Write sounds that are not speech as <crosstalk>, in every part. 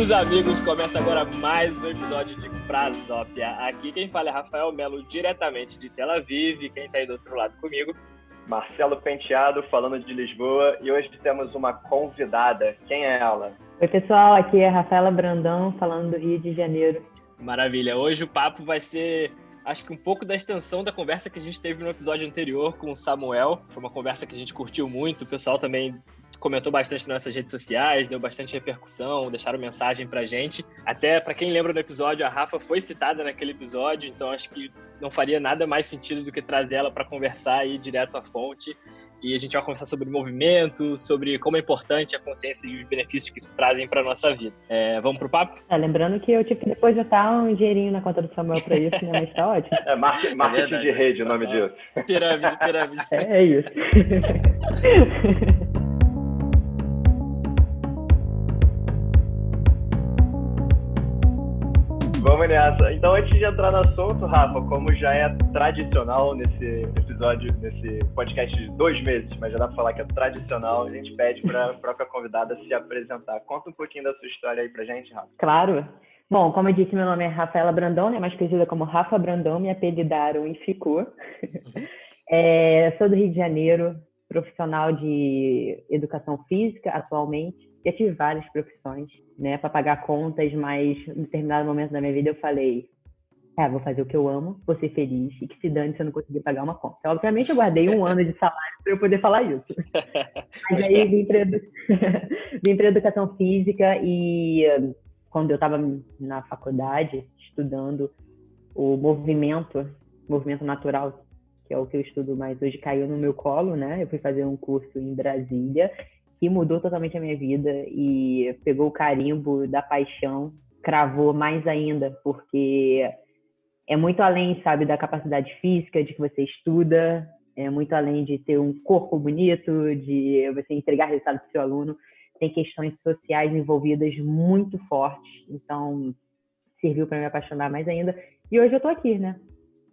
Queridos amigos, começa agora mais um episódio de Prasópia. Aqui quem fala é Rafael Melo, diretamente de Tel Aviv. Quem está aí do outro lado comigo? Marcelo Penteado, falando de Lisboa. E hoje temos uma convidada. Quem é ela? Oi, pessoal. Aqui é Rafaela Brandão, falando do Rio de Janeiro. Maravilha. Hoje o papo vai ser acho que um pouco da extensão da conversa que a gente teve no episódio anterior com o Samuel. Foi uma conversa que a gente curtiu muito, o pessoal também comentou bastante nas nossas redes sociais, deu bastante repercussão, deixaram mensagem pra gente. Até para quem lembra do episódio, a Rafa foi citada naquele episódio, então acho que não faria nada mais sentido do que trazer ela para conversar aí direto à fonte. E a gente vai conversar sobre movimento, sobre como é importante a consciência e os benefícios que isso trazem para nossa vida. É, vamos pro papo? É, lembrando que eu tive que depositar um dinheirinho na conta do Samuel para isso, né? Mas tá ótimo. É marketing, marketing é de rede o nome disso. Pirâmide, pirâmide. É, é isso. <laughs> Vamos nessa. Então, antes de entrar no assunto, Rafa, como já é tradicional nesse episódio, nesse podcast de dois meses, mas já dá para falar que é tradicional, a gente pede para a <laughs> própria convidada se apresentar. Conta um pouquinho da sua história aí para gente, Rafa. Claro. Bom, como eu disse, meu nome é Rafaela Brandão, né, mais conhecida como Rafa Brandão, me apelidaram e ficou. <laughs> é, sou do Rio de Janeiro, profissional de educação física atualmente já tive várias profissões, né, para pagar contas, mas em determinado momento da minha vida eu falei, é, vou fazer o que eu amo, vou ser feliz e que se dane se eu não conseguir pagar uma conta. Então, obviamente eu guardei um ano de salário para eu poder falar isso. <laughs> Mas aí vim para edu... <laughs> educação física e quando eu estava na faculdade estudando o movimento, movimento natural, que é o que eu estudo mais hoje, caiu no meu colo, né? Eu fui fazer um curso em Brasília que mudou totalmente a minha vida e pegou o carimbo da paixão, cravou mais ainda, porque é muito além, sabe, da capacidade física de que você estuda, é muito além de ter um corpo bonito, de você entregar resultado para o seu aluno, tem questões sociais envolvidas muito fortes, então serviu para me apaixonar mais ainda. E hoje eu estou aqui, né?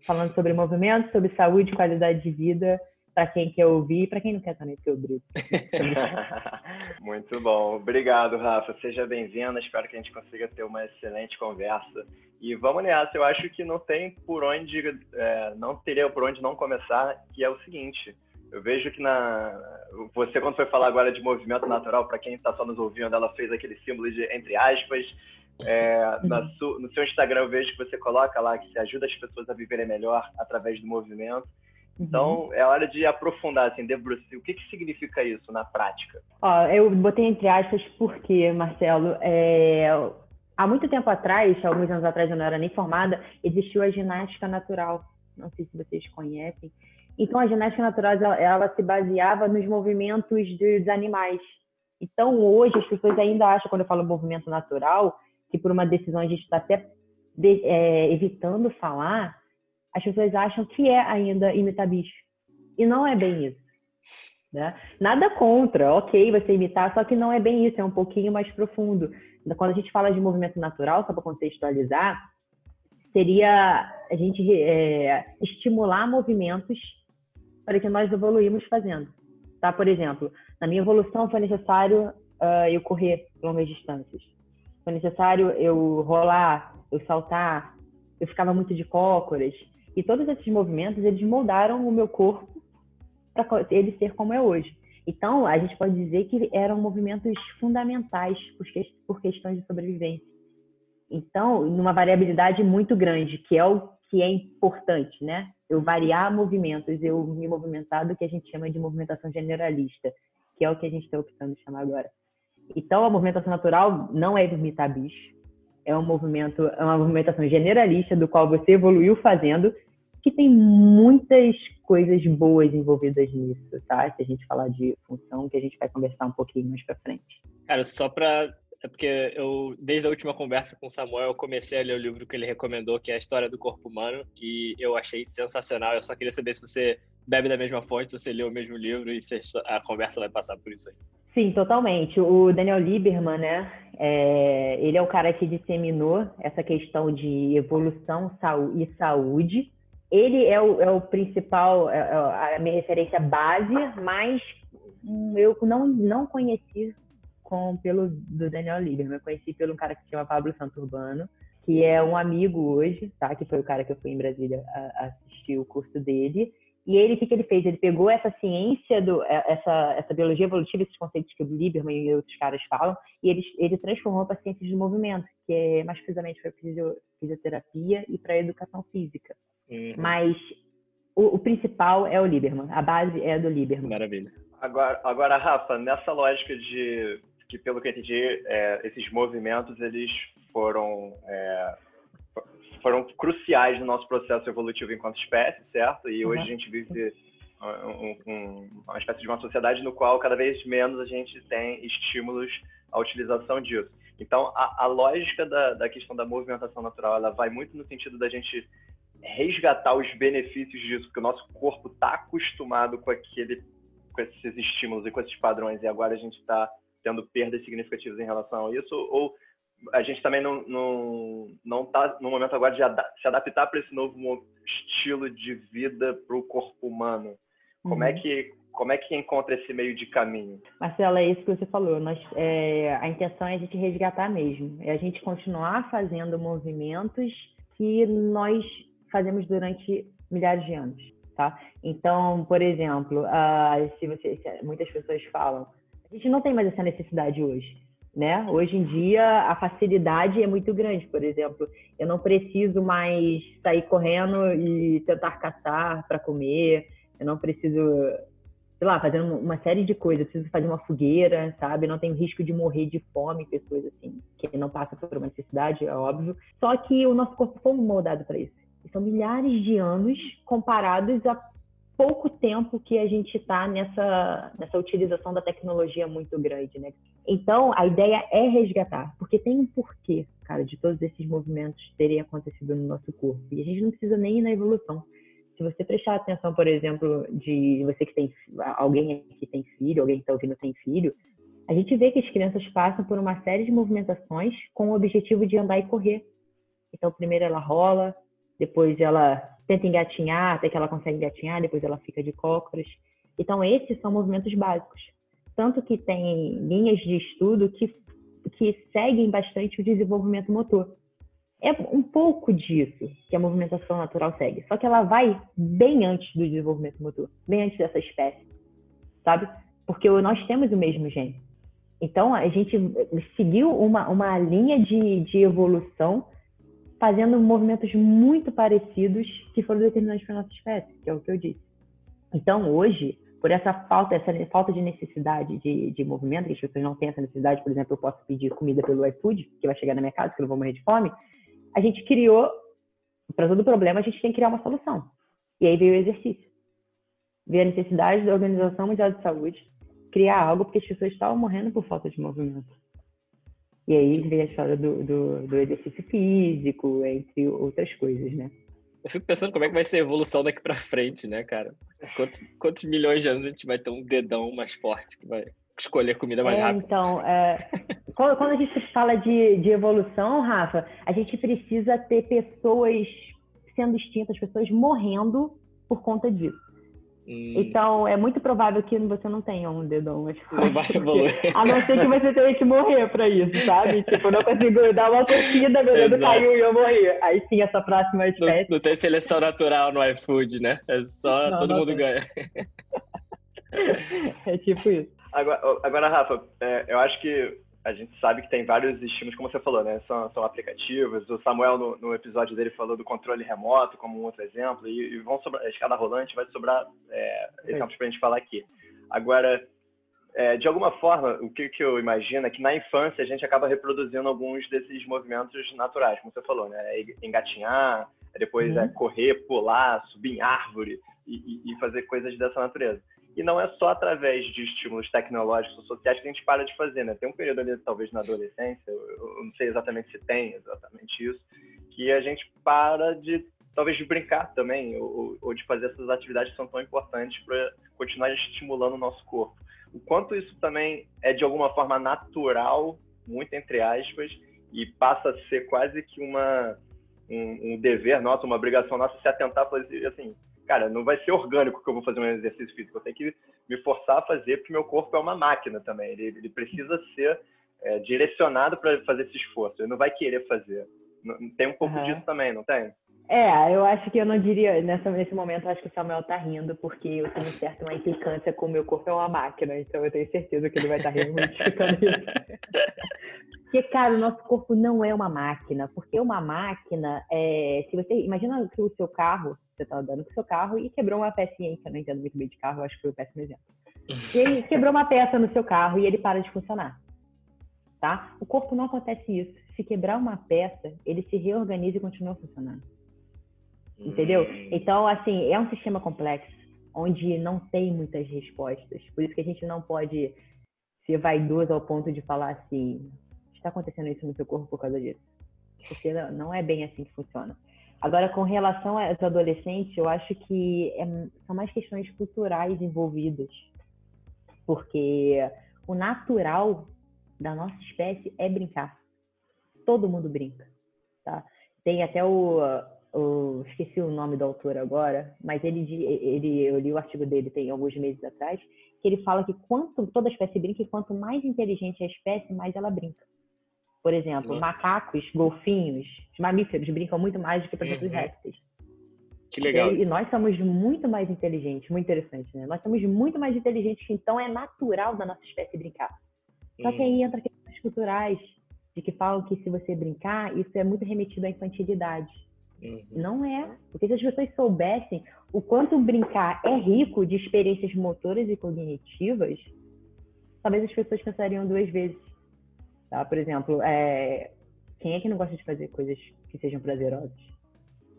Falando sobre movimento, sobre saúde, qualidade de vida, para quem quer ouvir e para quem não quer também, porque. <laughs> Muito bom. Obrigado, Rafa. Seja bem-vinda. Espero que a gente consiga ter uma excelente conversa. E vamos nessa. Eu acho que não tem por onde, é, não teria por onde não começar, que é o seguinte. Eu vejo que na você quando foi falar agora de movimento natural, para quem está só nos ouvindo, ela fez aquele símbolo de entre aspas. É, su, no seu Instagram eu vejo que você coloca lá que se ajuda as pessoas a viverem melhor através do movimento. Então, uhum. é hora de aprofundar, assim, debruçar. O que, que significa isso na prática? Ó, eu botei entre aspas porque, Marcelo, é... há muito tempo atrás, alguns anos atrás eu não era nem formada, existiu a ginástica natural. Não sei se vocês conhecem. Então, a ginástica natural, ela, ela se baseava nos movimentos dos animais. Então, hoje, as pessoas ainda acham, quando eu falo movimento natural, que por uma decisão a gente está até de, é, evitando falar, as pessoas acham que é ainda imitar bicho. E não é bem isso. Né? Nada contra, ok, você imitar, só que não é bem isso, é um pouquinho mais profundo. Quando a gente fala de movimento natural, só para contextualizar, seria a gente é, estimular movimentos para que nós evoluímos fazendo. Tá? Por exemplo, na minha evolução foi necessário uh, eu correr longas distâncias. Foi necessário eu rolar, eu saltar, eu ficava muito de cócoras. E todos esses movimentos, eles moldaram o meu corpo para ele ser como é hoje. Então, a gente pode dizer que eram movimentos fundamentais por questões de sobrevivência. Então, numa variabilidade muito grande, que é o que é importante, né? Eu variar movimentos, eu me movimentar do que a gente chama de movimentação generalista, que é o que a gente está optando chamar agora. Então, a movimentação natural não é imitar bicho, é um movimento, é uma movimentação generalista do qual você evoluiu fazendo que tem muitas coisas boas envolvidas nisso, tá? Se a gente falar de função, que a gente vai conversar um pouquinho mais para frente. Cara, só para é porque eu, desde a última conversa com o Samuel, eu comecei a ler o livro que ele recomendou, que é a História do Corpo Humano, e eu achei sensacional. Eu só queria saber se você bebe da mesma fonte, se você leu o mesmo livro e se a conversa vai passar por isso aí. Sim, totalmente. O Daniel Lieberman, né? É, ele é o cara que disseminou essa questão de evolução e saúde ele é o, é o principal, é, é a minha referência base, mas eu não, não conheci com pelo do Daniel Lieberman. Eu conheci pelo cara que se chama Pablo Santurbano, que é um amigo hoje, tá? Que foi o cara que eu fui em Brasília assistir o curso dele. E ele, o que, que ele fez? Ele pegou essa ciência, do, é, essa, essa biologia evolutiva, esses conceitos que o Lieberman e outros caras falam, e ele, ele transformou para ciências do movimento, que é mais precisamente para fisioterapia e para educação física. Uhum. Mas o, o, principal é o Lieberman, a base é do Lieberman. Maravilha. Agora, agora Rafa, nessa lógica de que, pelo que eu entendi, é, esses movimentos eles foram é, foram cruciais no nosso processo evolutivo enquanto espécie, certo? E hoje uhum. a gente vive um, um, uma espécie de uma sociedade no qual cada vez menos a gente tem estímulos à utilização disso. Então, a, a lógica da, da, questão da movimentação natural, ela vai muito no sentido da gente resgatar os benefícios disso, porque o nosso corpo está acostumado com aquele, com esses estímulos e com esses padrões, e agora a gente está tendo perdas significativas em relação a isso, ou a gente também não não não está no momento agora de ad se adaptar para esse novo estilo de vida para o corpo humano. Como é uhum. é que como é que encontra esse meio de caminho? Marcela, é isso que você falou. Nós, é, a intenção é a gente resgatar mesmo, é a gente continuar fazendo movimentos que nós fazemos durante milhares de anos, tá? Então, por exemplo, uh, se, você, se muitas pessoas falam, a gente não tem mais essa necessidade hoje né? Hoje em dia a facilidade é muito grande, por exemplo, eu não preciso mais sair correndo e tentar caçar para comer, eu não preciso, sei lá, fazer uma série de coisas, eu preciso fazer uma fogueira, sabe? Não tenho risco de morrer de fome, pessoas assim, que não passam por uma necessidade, é óbvio. Só que o nosso corpo foi moldado para isso. são milhares de anos comparados a pouco tempo que a gente está nessa, nessa utilização da tecnologia muito grande, né? Então, a ideia é resgatar, porque tem um porquê, cara, de todos esses movimentos terem acontecido no nosso corpo. E a gente não precisa nem ir na evolução. Se você prestar atenção, por exemplo, de você que tem alguém que tem filho, alguém que está ouvindo tem filho, a gente vê que as crianças passam por uma série de movimentações com o objetivo de andar e correr. Então, primeiro ela rola, depois ela tenta engatinhar, até que ela consegue engatinhar, depois ela fica de cócoras. Então, esses são movimentos básicos. Tanto que tem linhas de estudo que, que seguem bastante o desenvolvimento motor. É um pouco disso que a movimentação natural segue. Só que ela vai bem antes do desenvolvimento motor, bem antes dessa espécie, sabe? Porque nós temos o mesmo gene. Então, a gente seguiu uma, uma linha de, de evolução fazendo movimentos muito parecidos que foram determinados para a nossa espécie, que é o que eu disse. Então, hoje, por essa falta, essa falta de necessidade de, de movimento, que as pessoas não têm essa necessidade, por exemplo, eu posso pedir comida pelo iFood, que vai chegar na minha casa, que eu não vou morrer de fome, a gente criou, para todo problema, a gente tem que criar uma solução. E aí veio o exercício. Veio a necessidade da Organização Mundial de Saúde criar algo porque as pessoas estavam morrendo por falta de movimento. E aí vem a história do, do, do, exercício físico, entre outras coisas, né? Eu fico pensando como é que vai ser a evolução daqui para frente, né, cara? Quantos, quantos, milhões de anos a gente vai ter um dedão mais forte que vai escolher comida mais é, rápido? Então, é, <laughs> quando, quando, a gente fala de, de evolução, Rafa, a gente precisa ter pessoas sendo extintas, pessoas morrendo por conta disso. Hum. Então, é muito provável que você não tenha um dedão mais forte. vai <laughs> evoluir. A não ser que você tenha que morrer pra isso, sabe? <laughs> tipo, não consigo dar uma corrida, meu dedo caiu e eu morri. Aí sim, essa próxima espécie. Não, não tem seleção natural no iFood, né? É só não, todo não mundo tem. ganha. <laughs> é tipo isso. Agora, agora Rafa, é, eu acho que a gente sabe que tem vários estímulos, como você falou, né? São, são aplicativos. O Samuel, no, no, episódio dele, falou do controle remoto como um outro exemplo. E, e vão sobrar, a escada rolante vai sobrar é, exemplos para a gente falar aqui. Agora, é, de alguma forma, o que, que eu imagino é que na infância a gente acaba reproduzindo alguns desses movimentos naturais, como você falou, né? É engatinhar, depois é uhum. é correr, pular, subir em árvore e, e, e fazer coisas dessa natureza. E não é só através de estímulos tecnológicos ou sociais que a gente para de fazer, né? Tem um período ali, talvez na adolescência, eu não sei exatamente se tem exatamente isso, que a gente para de, talvez, de brincar também, ou, ou de fazer essas atividades que são tão importantes para continuar estimulando o nosso corpo. O quanto isso também é, de alguma forma, natural, muito entre aspas, e passa a ser quase que uma, um, um dever nosso, uma obrigação nossa se atentar, fazer, assim, cara, não vai ser orgânico que eu vou fazer um exercício físico. Eu tenho que me forçar a fazer, porque meu corpo é uma máquina também. Ele, ele precisa ser é, direcionado para fazer esse esforço. Ele não vai querer fazer. Tem um pouco uhum. disso também, não tem? É, eu acho que eu não diria, nessa, nesse momento, eu acho que o Samuel tá rindo, porque eu tenho certo uma implicância com o meu corpo é uma máquina, então eu tenho certeza que ele vai estar tá rindo justificando isso. porque, cara, o nosso corpo não é uma máquina, porque uma máquina, é, se você, imagina que o seu carro, você tá andando com o seu carro e quebrou uma pecinha, que eu não entendo muito bem de carro, acho que foi o péssimo exemplo. E quebrou uma peça no seu carro e ele para de funcionar, tá? O corpo não acontece isso. Se quebrar uma peça, ele se reorganiza e continua funcionando. Entendeu? Hum. Então, assim, é um sistema complexo, onde não tem muitas respostas. Por isso que a gente não pode ser vaidoso ao ponto de falar assim, está acontecendo isso no seu corpo por causa disso. Porque não é bem assim que funciona. Agora, com relação aos adolescentes, eu acho que é, são mais questões culturais envolvidas. Porque o natural da nossa espécie é brincar. Todo mundo brinca, tá? Tem até o, o, esqueci o nome do autor agora, mas ele, ele, eu li o artigo dele tem alguns meses atrás, que ele fala que quanto toda espécie brinca, e quanto mais inteligente a espécie, mais ela brinca. Por exemplo, Nossa. macacos, golfinhos, mamíferos brincam muito mais do que, por exemplo, uhum. os répteis. Que legal. E, e, nós somos muito mais inteligentes, muito interessante, né? Nós somos muito mais inteligentes, então é natural da nossa espécie brincar. Só que aí uhum. entra questões culturais, de que falam que se você brincar, isso é muito remetido à infantilidade. Uhum. Não é. Porque se as pessoas soubessem o quanto brincar é rico de experiências motoras e cognitivas, talvez as pessoas pensariam duas vezes. Tá? Por exemplo, é... quem é que não gosta de fazer coisas que sejam prazerosas?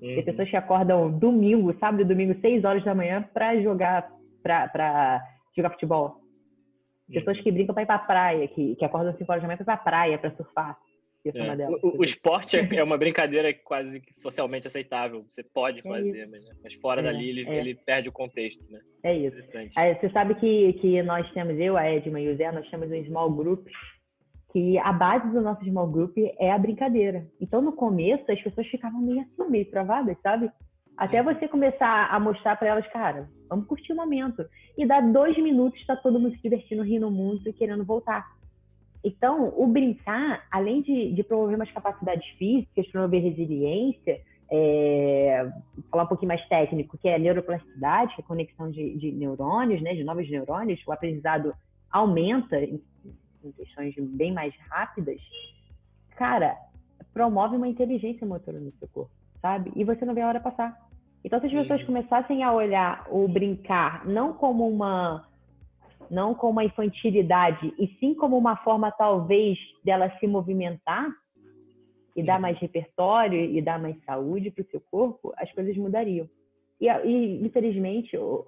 Uhum. Tem pessoas que acordam domingo, sábado e domingo, seis horas da manhã, para jogar, pra, jogar futebol. Pessoas uhum. que brincam para ir para praia, que, que acordam cinco horas da manhã para ir para praia, para surfar. É. O, o, esporte é, é, uma brincadeira quase socialmente aceitável. Você pode é fazer, mas, mas, fora é, dali ele, é. ele, perde o contexto, né? É isso. Aí, você sabe que, que nós temos, eu, a Edma e o Zé, nós temos um small group que a base do nosso small group é a brincadeira. Então, no começo, as pessoas ficavam meio assim, meio travadas, sabe? Até você começar a mostrar para elas, cara, vamos curtir o momento. E dá dois minutos, tá todo mundo se divertindo, rindo muito e querendo voltar. Então, o brincar, além de, de promover umas capacidades físicas, promover resiliência, é, falar um pouquinho mais técnico, que é a neuroplasticidade, que é a conexão de, de neurônios, né, de novos neurônios, o aprendizado aumenta em, em questões bem mais rápidas, cara, promove uma inteligência motora no seu corpo, sabe? E você não vê a hora passar. Então, se as pessoas começassem a olhar o brincar não como uma não como uma infantilidade, e sim como uma forma, talvez, dela se movimentar e dar mais repertório e dar mais saúde para o seu corpo, as coisas mudariam. E, e infelizmente, o,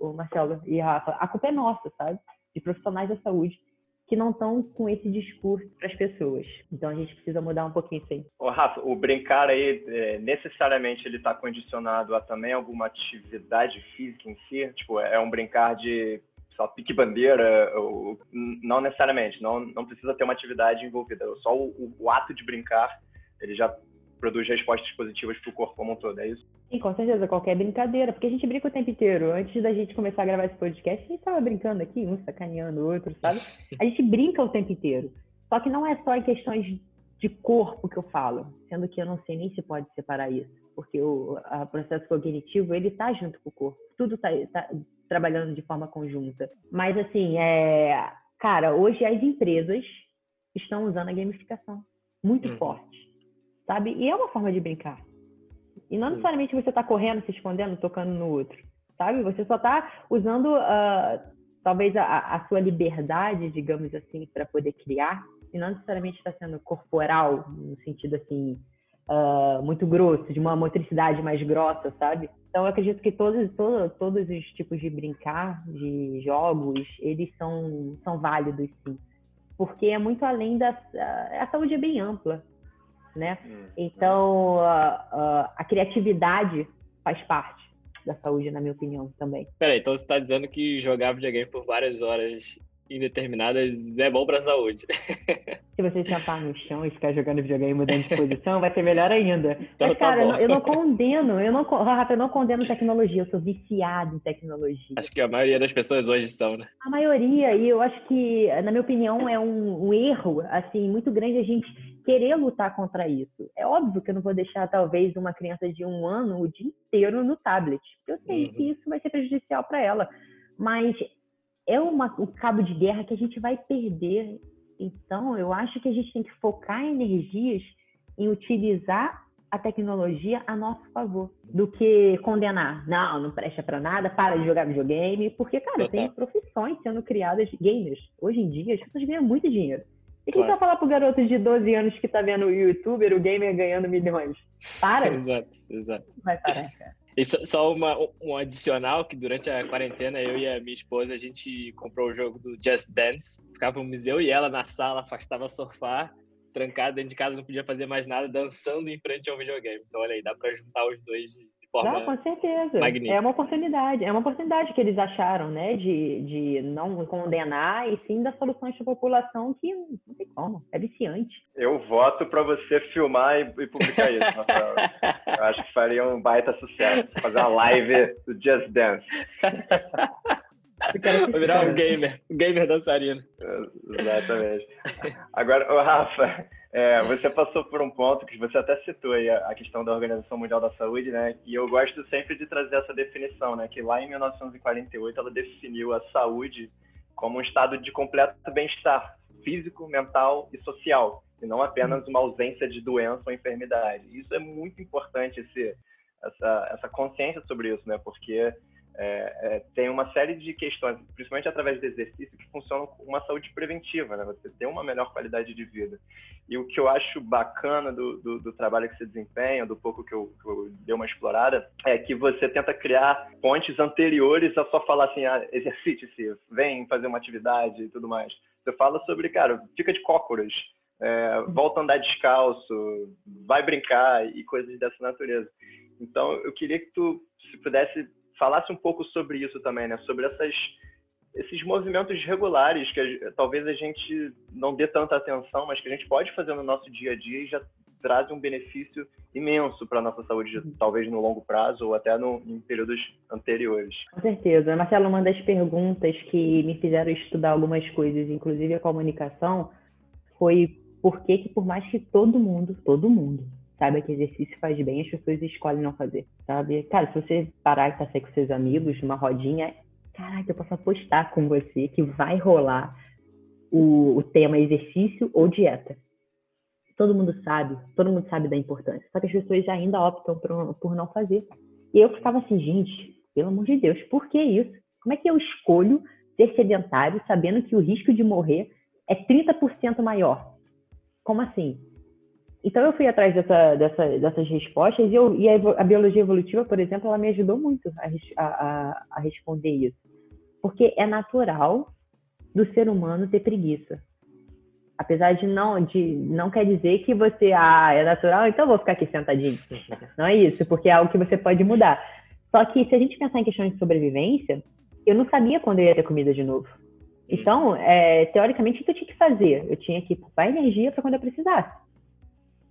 o, o, Marcelo e a Rafa, a culpa é nossa, sabe? De profissionais da saúde que não estão com esse discurso para as pessoas. Então a gente precisa mudar um pouquinho isso aí. Ô, Rafa, o brincar aí, é, necessariamente ele está condicionado a também alguma atividade física em si? Tipo, é um brincar de só pique bandeira, ou, não necessariamente, não, não precisa ter uma atividade envolvida, só o, o ato de brincar, ele já produz respostas positivas para o corpo como um todo, é isso? Sim, com certeza, qualquer brincadeira, porque a gente brinca o tempo inteiro. Antes da gente começar a gravar esse podcast, a gente estava brincando aqui, um sacaneando o outro, sabe? <laughs> A gente brinca o tempo inteiro. Só que não é só em questões de corpo que eu falo, sendo que eu não sei nem se pode separar isso, porque o processo cognitivo ele está junto com o corpo, tudo está tá, trabalhando de forma conjunta. Mas, assim, é... cara, hoje as empresas estão usando a gamificação muito uhum. forte, sabe? E é uma forma de brincar. E não Sim. necessariamente você está correndo, se escondendo, tocando no outro, sabe? Você só está usando, uh, talvez, a, a sua liberdade, digamos assim, para poder criar, e não necessariamente está sendo corporal, no sentido assim, uh, muito grosso, de uma motricidade mais grossa, sabe? Então, eu acredito que todos, todos, todos os tipos de brincar, de jogos, eles são, são válidos, sim. Porque é muito além da... A saúde é bem ampla, né? Hum. Então, a, a, a criatividade faz parte da saúde, na minha opinião, também. Peraí, então você está dizendo que jogar videogame por várias horas indeterminadas é bom para a saúde. <laughs> Se você sentar no chão e ficar jogando videogame mudando de posição, vai ser melhor ainda. Então, <laughs> Mas, tá cara, tá eu, não, eu, não, <laughs> condeno, eu não, Rafa, eu não condeno tecnologia, eu sou viciado em tecnologia. Acho que a maioria das pessoas hoje estão, né? A maioria, e eu acho que, na minha opinião, é um, um erro, assim, muito grande a gente querer lutar contra isso. É óbvio que eu não vou deixar, talvez, uma criança de um ano o dia inteiro no tablet. Eu sei uhum. que isso vai ser prejudicial para ela. Mas é uma, um cabo de guerra que a gente vai perder. Então, eu acho que a gente tem que focar energias em utilizar a tecnologia a nosso favor, do que condenar. Não, não presta para nada, para de jogar videogame, porque, cara, tem profissões sendo criadas gamers. Hoje em dia, as pessoas ganham muito dinheiro. E quem claro. vai falar pro garoto de 12 anos que tá vendo o youtuber, o gamer ganhando milhões? Para! <laughs> exato, exato. Vai parar, cara. E só uma, um adicional, que durante a quarentena, eu e a minha esposa, a gente comprou o jogo do Just Dance. Ficávamos eu e ela na sala, afastava sofá, trancada dentro de casa, não podia fazer mais nada, dançando em frente ao videogame. Então, olha aí, dá pra juntar os dois forma não, com certeza. Magnífica. É uma oportunidade, é uma oportunidade que eles acharam, né, de, de não condenar e sim dar soluções para a população que não tem como, é viciante. Eu voto para você filmar e, e publicar isso, <laughs> Rafael. Eu acho que faria um baita sucesso, fazer uma live do Just Dance. Vou virar um gamer, um gamer dançarino. Exatamente. Agora, o Rafa, é, você passou por um ponto que você até citou aí, a questão da Organização Mundial da Saúde, né? E eu gosto sempre de trazer essa definição, né? Que lá em 1948 ela definiu a saúde como um estado de completo bem-estar físico, mental e social, e não apenas uma ausência de doença ou enfermidade. Isso é muito importante esse, essa, essa consciência sobre isso, né? Porque é, é, tem uma série de questões, principalmente através do exercício, que funcionam com uma saúde preventiva, né? Você ter uma melhor qualidade de vida. E o que eu acho bacana do, do, do trabalho que você desempenha, do pouco que eu, que eu, dei uma explorada, é que você tenta criar pontes anteriores a só falar assim, ah, exercite-se, vem fazer uma atividade e tudo mais. Você fala sobre, cara, fica de cócoras, é, volta a andar descalço, vai brincar e coisas dessa natureza. Então, eu queria que tu, se pudesse falasse um pouco sobre isso também, né? Sobre essas, esses movimentos regulares que talvez a gente não dê tanta atenção, mas que a gente pode fazer no nosso dia a dia e já traz um benefício imenso para a nossa saúde, uhum. talvez no longo prazo ou até no, em períodos anteriores. Com certeza. Marcelo, uma das perguntas que me fizeram estudar algumas coisas, inclusive a comunicação, foi por que, que por mais que todo mundo, todo mundo, saiba que exercício faz bem, as pessoas escolhem não fazer, sabe? Cara, se você parar e passear com seus amigos numa rodinha, caraca, eu posso apostar com você que vai rolar o, o tema exercício ou dieta. Todo mundo sabe, todo mundo sabe da importância. Só que as pessoas ainda optam por, por não fazer. E eu ficava assim, gente, pelo amor de Deus, por que isso? Como é que eu escolho ser sedentário sabendo que o risco de morrer é 30% maior? Como assim? Então eu fui atrás dessa, dessa, dessas respostas e, eu, e a, biologia evolutiva, por exemplo, ela me ajudou muito a, a, a responder isso. Porque é natural do ser humano ter preguiça. Apesar de não, de não quer dizer que você, ah, é natural, então vou ficar aqui sentadinho. <laughs> Não é isso, porque é algo que você pode mudar. Só que se a gente pensar em questões de sobrevivência, eu não sabia quando eu ia ter comida de novo. Então, é, teoricamente, o que eu tinha que fazer? Eu tinha que poupar energia para quando eu precisasse.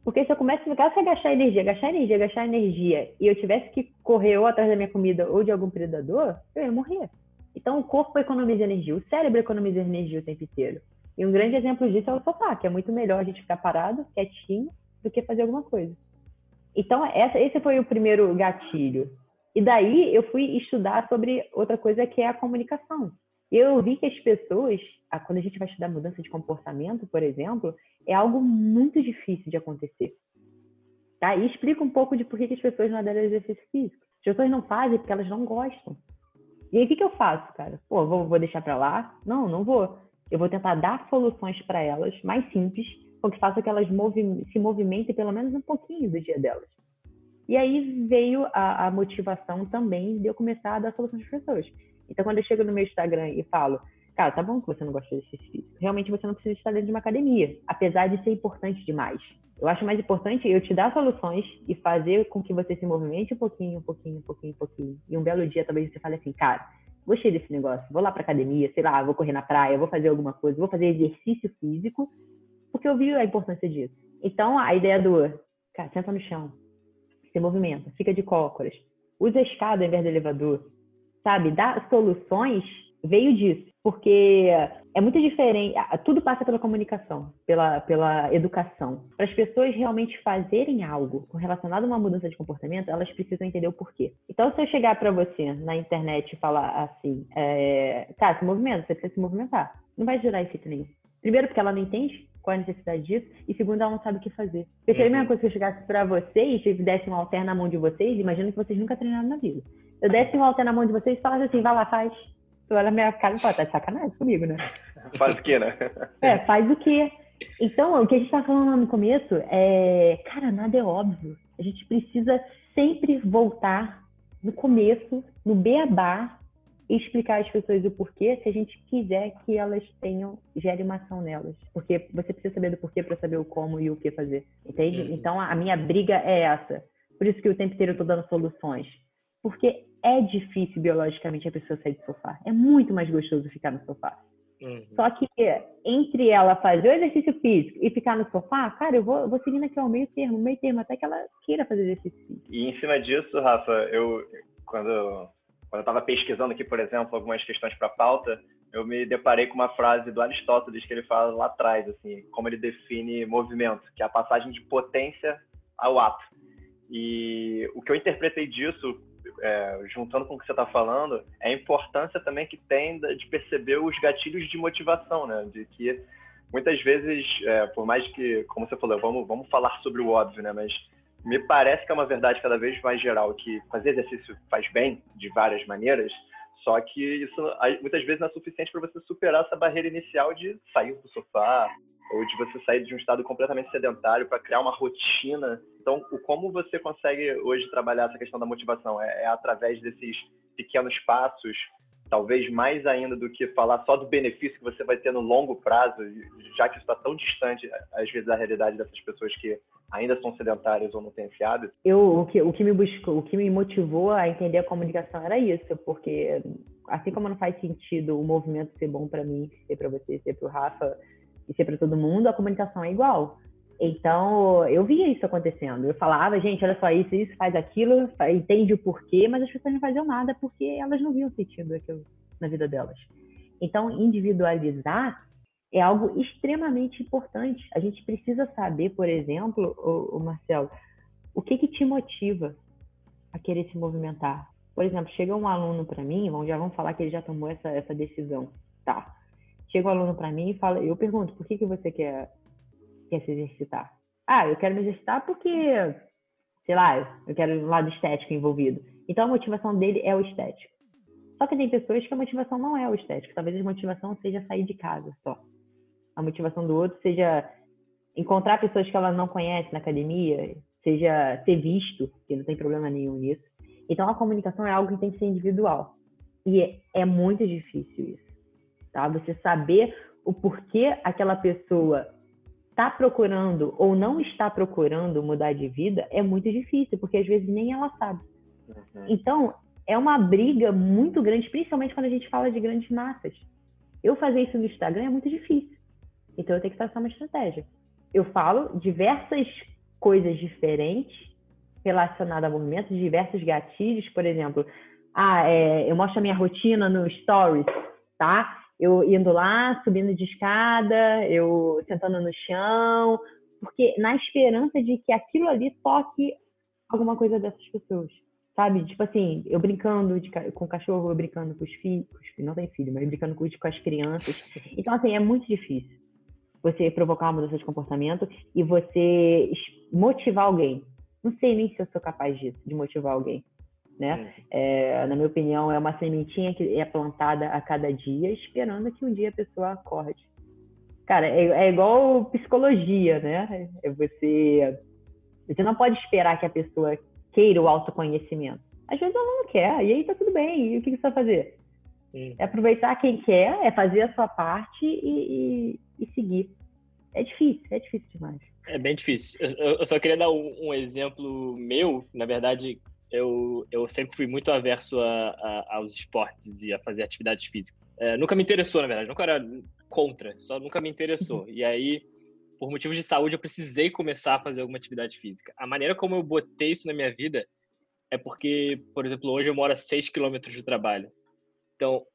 Porque se eu começasse a gastar energia, gastar energia, gastar energia, e eu tivesse que correr ou atrás da minha comida ou de algum predador, eu ia morrer. Então o corpo economiza energia, o cérebro economiza energia o tempo inteiro. E um grande exemplo disso é o sofá, que é muito melhor a gente ficar parado, quietinho, do que fazer alguma coisa. Então essa, esse foi o primeiro gatilho. E daí eu fui estudar sobre outra coisa que é a comunicação. Eu vi que as pessoas, quando a gente vai estudar mudança de comportamento, por exemplo, é algo muito difícil de acontecer. Tá? E explica um pouco de por que as pessoas não aderem ao exercício físico. As pessoas não fazem porque elas não gostam. E aí, o que, que eu faço, cara? Pô, vou, vou deixar para lá? Não, não vou. Eu vou tentar dar soluções para elas, mais simples, com que faça que elas movi se movimentem pelo menos um pouquinho do dia delas. E aí veio a, a motivação também de eu começar a dar soluções para as pessoas. Então, quando eu chego no meu Instagram e falo, cara, tá bom que você não gosta de exercício físico, realmente você não precisa estar dentro de uma academia, apesar de ser importante demais. Eu acho mais importante eu te dar soluções e fazer com que você se movimente um pouquinho, um pouquinho, um pouquinho, um pouquinho. E um belo dia talvez você fale assim, cara, gostei desse negócio, vou lá pra academia, sei lá, vou correr na praia, vou fazer alguma coisa, vou fazer exercício físico, porque eu vi a importância disso. Então, a ideia do, cara, senta no chão, se movimenta, fica de cócoras, usa a escada ao invés do elevador, sabe? Dá soluções veio disso, porque é muito diferente, tudo passa pela comunicação, pela, pela educação. Para as pessoas realmente fazerem algo relacionado a uma mudança de comportamento, elas precisam entender o porquê. Então, se eu chegar para você na internet e falar assim, é, cara, se movimenta, você precisa se movimentar, não vai gerar efeito nenhum. Primeiro, porque ela não entende qual é a necessidade disso, e segundo, ela não sabe o que fazer. Porque seria a mesma uhum. coisa se eu chegasse para vocês e desse um alter na mão de vocês, imagina que vocês nunca treinaram na vida. Eu desse um alter na mão de vocês e falasse assim, vai lá, faz tu olha a minha cara e fala, tá de sacanagem comigo, né? Faz o quê, né? <laughs> É, faz o quê? Então, o que a gente tá falando no começo é, cara, nada é óbvio. A gente precisa sempre voltar no começo, no beabá, e explicar às pessoas o porquê, se a gente quiser que elas tenham, gere uma ação nelas. Porque você precisa saber do porquê para saber o como e o que fazer, entende? Uhum. Então, a minha briga é essa. Por isso que o tempo inteiro eu tô dando soluções. Porque é difícil biologicamente a pessoa sair do sofá. É muito mais gostoso ficar no sofá. Uhum. Só que entre ela fazer o exercício físico e ficar no sofá, cara, eu vou, eu vou seguindo aqui ao meio termo, meio termo, até que ela queira fazer exercício físico. E em cima disso, Rafa, eu quando, quando eu estava pesquisando aqui, por exemplo, algumas questões para pauta, eu me deparei com uma frase do Aristóteles que ele fala lá atrás, assim, como ele define movimento, que é a passagem de potência ao ato. E o que eu interpretei disso é, juntando com o que você está falando, é a importância também que tem de perceber os gatilhos de motivação, né? De que muitas vezes, é, por mais que, como você falou, vamos, vamos falar sobre o óbvio, né? Mas me parece que é uma verdade cada vez mais geral que fazer exercício faz bem de várias maneiras, só que isso muitas vezes não é suficiente para você superar essa barreira inicial de sair do sofá, ou de você sair de um estado completamente sedentário para criar uma rotina. Então, o como você consegue hoje trabalhar essa questão da motivação é, é, através desses pequenos passos, talvez mais ainda do que falar só do benefício que você vai ter no longo prazo, já que isso está tão distante às vezes da realidade dessas pessoas que ainda são sedentárias ou não têm hábito. Eu o que o que me buscou, o que me motivou a entender a comunicação era isso, porque assim como não faz sentido o movimento ser bom para mim, ser para você, ser para o Rafa e ser para todo mundo, a comunicação é igual. Então, eu via isso acontecendo. Eu falava, gente, olha só isso, isso, faz aquilo, entende o porquê, mas as pessoas não faziam nada porque elas não viam sentido daquilo na vida delas. Então, individualizar é algo extremamente importante. A gente precisa saber, por exemplo, o, o Marcelo, o que, que te motiva a querer se movimentar. Por exemplo, chega um aluno para mim, já vamos falar que ele já tomou essa, essa decisão, tá? Chega um aluno para mim e fala, eu pergunto, por que, que você quer, quer se exercitar? Ah, eu quero me exercitar porque, sei lá, eu quero um lado estético envolvido. Então a motivação dele é o estético. Só que tem pessoas que a motivação não é o estético. Talvez a motivação seja sair de casa só. A motivação do outro seja encontrar pessoas que ela não conhece na academia, seja ser visto, que não tem problema nenhum nisso. Então a comunicação é algo que tem que ser individual. E é, é muito difícil isso tá? Você saber o porquê aquela pessoa está procurando ou não está procurando mudar de vida é muito difícil, porque às vezes nem ela sabe. Uhum. Então, é uma briga muito grande, principalmente quando a gente fala de grandes massas. Eu fazer isso no Instagram é muito difícil. Então, eu tenho que traçar uma estratégia. Eu falo diversas coisas diferentes relacionadas a movimentos, diversos gatilhos, por exemplo, ah, é, eu mostro a minha rotina no Stories, tá? Eu indo lá, subindo de escada, eu sentando no chão, porque na esperança de que aquilo ali toque alguma coisa dessas pessoas, sabe? Tipo assim, eu brincando de, com o cachorro, eu brincando com os filhos, não tem filho, mas brincando com, com as crianças. Então, assim, é muito difícil você provocar uma mudança de comportamento e você motivar alguém. Não sei nem se eu sou capaz disso, de motivar alguém né? É, na minha opinião, é uma sementinha que é plantada a cada dia, esperando que um dia a pessoa acorde. Cara, é, é igual psicologia, né? É você, você não pode esperar que a pessoa queira o autoconhecimento. Às vezes ela não quer, e aí tá tudo bem. E o que, você vai fazer? Sim. É aproveitar quem quer, é fazer a sua parte e, e, e seguir. É difícil, é difícil demais. É bem difícil. Eu, eu só queria dar um, um exemplo meu, na verdade, eu, eu sempre fui muito averso a, a, aos esportes e a fazer atividades físicas. É, nunca me interessou, na verdade, nunca era contra, só nunca me interessou. E aí, por motivos de saúde, eu precisei começar a fazer alguma atividade física. A maneira como eu botei isso na minha vida é porque, por exemplo, hoje eu moro a 6 quilômetros do trabalho. Então,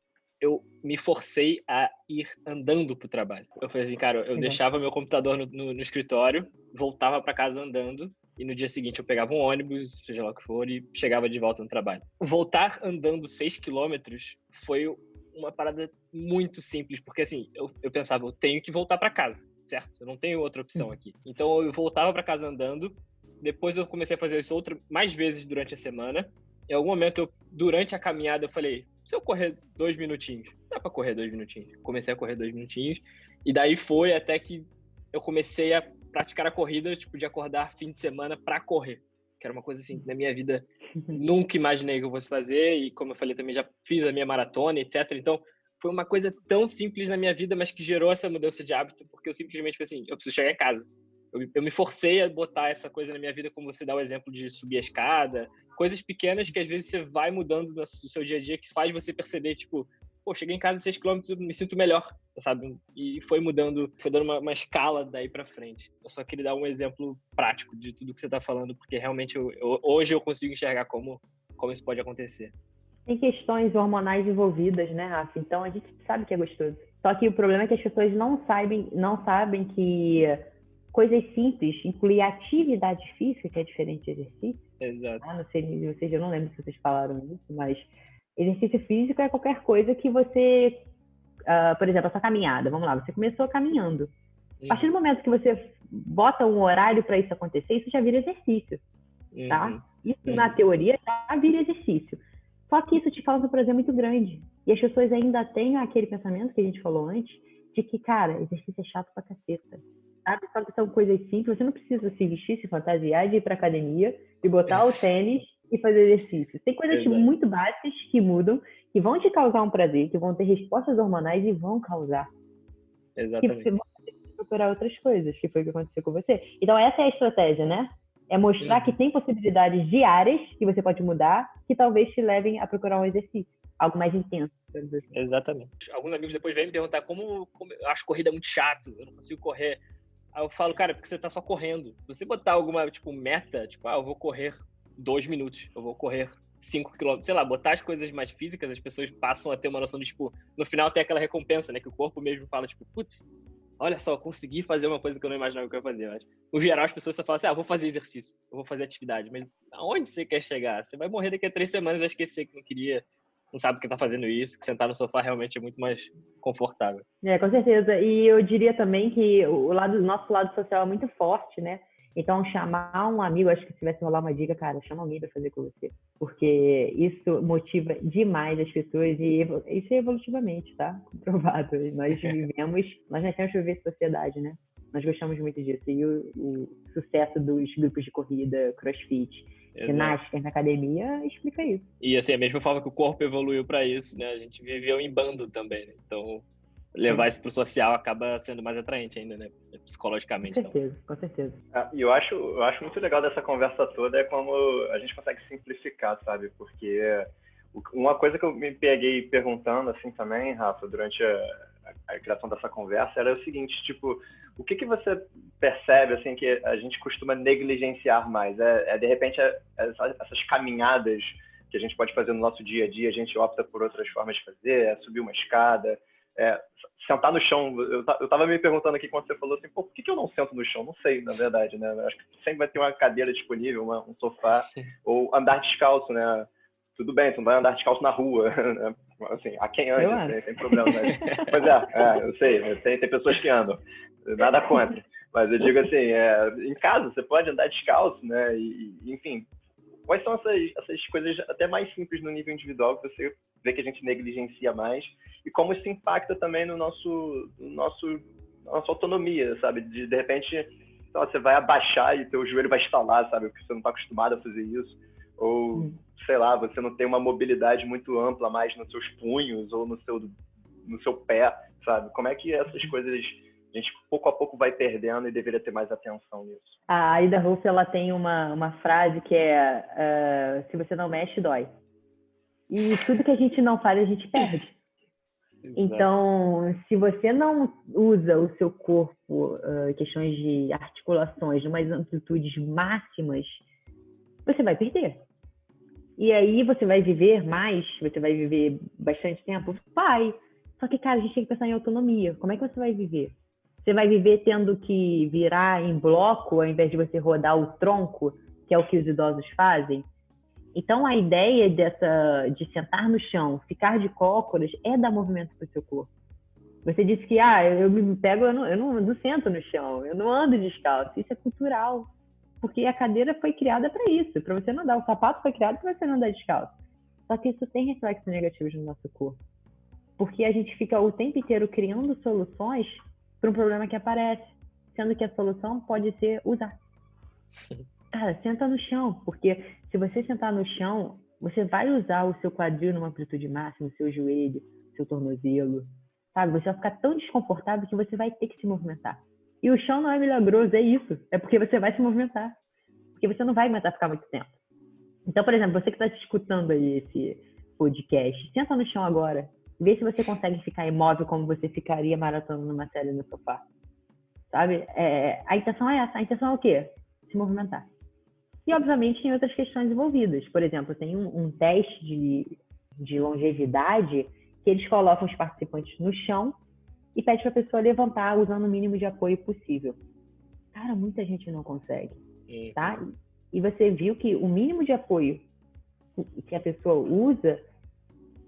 eu me forcei a ir andando para o trabalho. Eu falei assim, cara, eu uhum. deixava meu computador no, no, no escritório, voltava para casa andando, e no dia seguinte eu pegava um ônibus, seja lá o que for, e chegava de volta no trabalho. Voltar andando 6 quilômetros foi uma parada muito simples, porque assim, eu, eu pensava, eu tenho que voltar para casa, certo? Eu não tenho outra opção uhum. aqui. Então eu voltava para casa andando, depois eu comecei a fazer isso outra, mais vezes durante a semana. Em algum momento, eu, durante a caminhada, eu falei, se eu correr dois minutinhos, dá para correr dois minutinhos. Comecei a correr dois minutinhos, e daí foi até que eu comecei a praticar a corrida, tipo, de acordar fim de semana para correr. Que era uma coisa assim, na minha vida, <laughs> nunca imaginei que eu fosse fazer, e como eu falei, também já fiz a minha maratona, etc. Então, foi uma coisa tão simples na minha vida, mas que gerou essa mudança de hábito, porque eu simplesmente falei assim, eu preciso chegar em casa. Eu, eu me forcei a botar essa coisa na minha vida, como você dá o exemplo de subir a escada, coisas pequenas que às vezes você vai mudando no seu dia a dia, que faz você perceber, tipo, pô, cheguei em casa 6 km, me sinto melhor, sabe? E foi mudando, foi dando uma, uma, escala daí para frente. Eu só queria dar um exemplo prático de tudo que você está falando, porque realmente eu, eu, hoje eu consigo enxergar como, como isso pode acontecer. Tem questões hormonais envolvidas, né, Rafa? Então a gente sabe que é gostoso. Só que o problema é que as pessoas não sabem, não sabem que coisas simples, incluir atividade física, que é diferente de exercício. Exato. Ah, não sei, vocês, eu não lembro se vocês falaram isso, mas exercício físico é qualquer coisa que você, uh, por exemplo, a sua caminhada, vamos lá, você começou caminhando. A partir do uhum. momento que você bota um horário para isso acontecer, isso já vira exercício, tá? Uhum. Isso uhum. na teoria já vira exercício. Só que isso te causa um prazer muito grande. E as pessoas ainda têm aquele pensamento que a gente falou antes, de que, cara, exercício é chato pra caceta sabe? Só que são coisas simples. Você não precisa se vestir, se fantasiar, de ir para academia, e botar o tênis e fazer exercício. Tem coisas tipo, muito básicas que mudam, que vão te causar um prazer, que vão ter respostas hormonais e vão causar. Exatamente. Que você vai procurar outras coisas, que foi o que aconteceu com você. Então, essa é a estratégia, né? É mostrar uhum. que tem possibilidades diárias que você pode mudar, que talvez te levem a procurar um exercício, algo mais intenso. Assim. Exatamente. Alguns amigos depois vêm me perguntar como, como eu acho corrida muito chato, eu não consigo correr Aí eu falo, cara, porque você tá só correndo. Se você botar alguma, tipo, meta, tipo, ah, eu vou correr dois minutos, eu vou correr cinco quilômetros, sei lá, botar as coisas mais físicas, as pessoas passam a ter uma noção de, tipo, no final tem aquela recompensa, né? Que o corpo mesmo fala, tipo, putz, olha só, consegui fazer uma coisa que eu não imaginava que eu ia fazer. Mas, no geral, as pessoas só falam assim, ah, vou fazer exercício, eu vou fazer atividade. Mas aonde você quer chegar? Você vai morrer daqui a três semanas e vai esquecer que não queria não sabe que está fazendo isso, que sentar no sofá realmente é muito mais confortável. É, com certeza. E eu diria também que o lado, nosso lado social é muito forte, né? Então, chamar um amigo, acho que se tivesse rolar uma dica, cara, chama alguém para fazer com você. Porque isso motiva demais as pessoas e isso é evolutivamente, tá? <laughs> Comprovado. Nós vivemos, nós nascemos para viver sociedade, né? Nós gostamos muito disso. E o, o sucesso dos grupos de corrida, crossfit, ginástica na academia explica isso. E assim, a mesma forma que o corpo evoluiu para isso, né? A gente viveu em bando também, né? Então, levar isso para o social acaba sendo mais atraente ainda, né? Psicologicamente. Com certeza, então. com certeza. Ah, e eu acho, eu acho muito legal dessa conversa toda é como a gente consegue simplificar, sabe? Porque uma coisa que eu me peguei perguntando assim também, Rafa, durante a, a, a criação dessa conversa era o seguinte, tipo, o que, que você percebe assim que a gente costuma negligenciar mais? É, é de repente é, é essas caminhadas que a gente pode fazer no nosso dia a dia, a gente opta por outras formas de fazer, é subir uma escada, é, sentar no chão. Eu, eu tava me perguntando aqui quando você falou assim, pô, por que, que eu não sento no chão? Não sei, na verdade, né? Acho que sempre vai ter uma cadeira disponível, uma, um sofá, ou andar descalço, né? Tudo bem, você não vai andar descalço na rua, <laughs> né? Assim, a quem anda, né? tem problema. Mas, <laughs> mas é, é, eu sei, tem, tem pessoas que andam nada contra. Mas eu digo assim, é, em casa você pode andar descalço, né? E, enfim, quais são essas, essas coisas até mais simples no nível individual que você vê que a gente negligencia mais e como isso impacta também no nosso, no nosso nossa autonomia, sabe? De, de repente, você vai abaixar e teu joelho vai estalar, sabe? Porque você não está acostumado a fazer isso. Ou, hum. sei lá, você não tem uma mobilidade muito ampla mais nos seus punhos ou no seu, no seu pé, sabe? Como é que essas coisas a gente pouco a pouco vai perdendo e deveria ter mais atenção nisso. A Aida Ruff, ela tem uma, uma frase que é uh, se você não mexe, dói. E tudo que a gente não faz, a gente perde. Então, se você não usa o seu corpo, uh, questões de articulações, umas amplitudes máximas, você vai perder. E aí você vai viver mais, você vai viver bastante tempo? Vai. Só que, cara, a gente tem que pensar em autonomia. Como é que você vai viver? Você vai viver tendo que virar em bloco ao invés de você rodar o tronco, que é o que os idosos fazem? Então, a ideia dessa, de sentar no chão, ficar de cócoras, é dar movimento para o seu corpo. Você disse que, ah, eu me pego, eu não, eu não, não sento no chão, eu não ando descalço. Isso é cultural. Porque a cadeira foi criada para isso, para você não andar. O sapato foi criado para você não andar descalço. Só que isso tem reflexos negativos no nosso corpo. Porque a gente fica o tempo inteiro criando soluções para um problema que aparece, sendo que a solução pode ser usar. <laughs> Cara, senta no chão, porque se você sentar no chão, você vai usar o seu quadril numa amplitude máxima, o seu joelho, seu tornozelo, sabe? Você vai ficar tão desconfortável que você vai ter que se movimentar. E o chão não é milagroso, é isso. É porque você vai se movimentar. Porque você não vai aguentar ficar muito tempo. Então, por exemplo, você que está escutando aí esse podcast, senta no chão agora. Vê se você consegue ficar imóvel como você ficaria maratonando numa série no sofá. Sabe? É, a intenção é essa. A intenção é o quê? Se movimentar. E, obviamente, tem outras questões envolvidas. Por exemplo, tem um, um teste de, de longevidade que eles colocam os participantes no chão e pede para a pessoa levantar usando o mínimo de apoio possível. Cara, muita gente não consegue, uhum. tá? E você viu que o mínimo de apoio que a pessoa usa,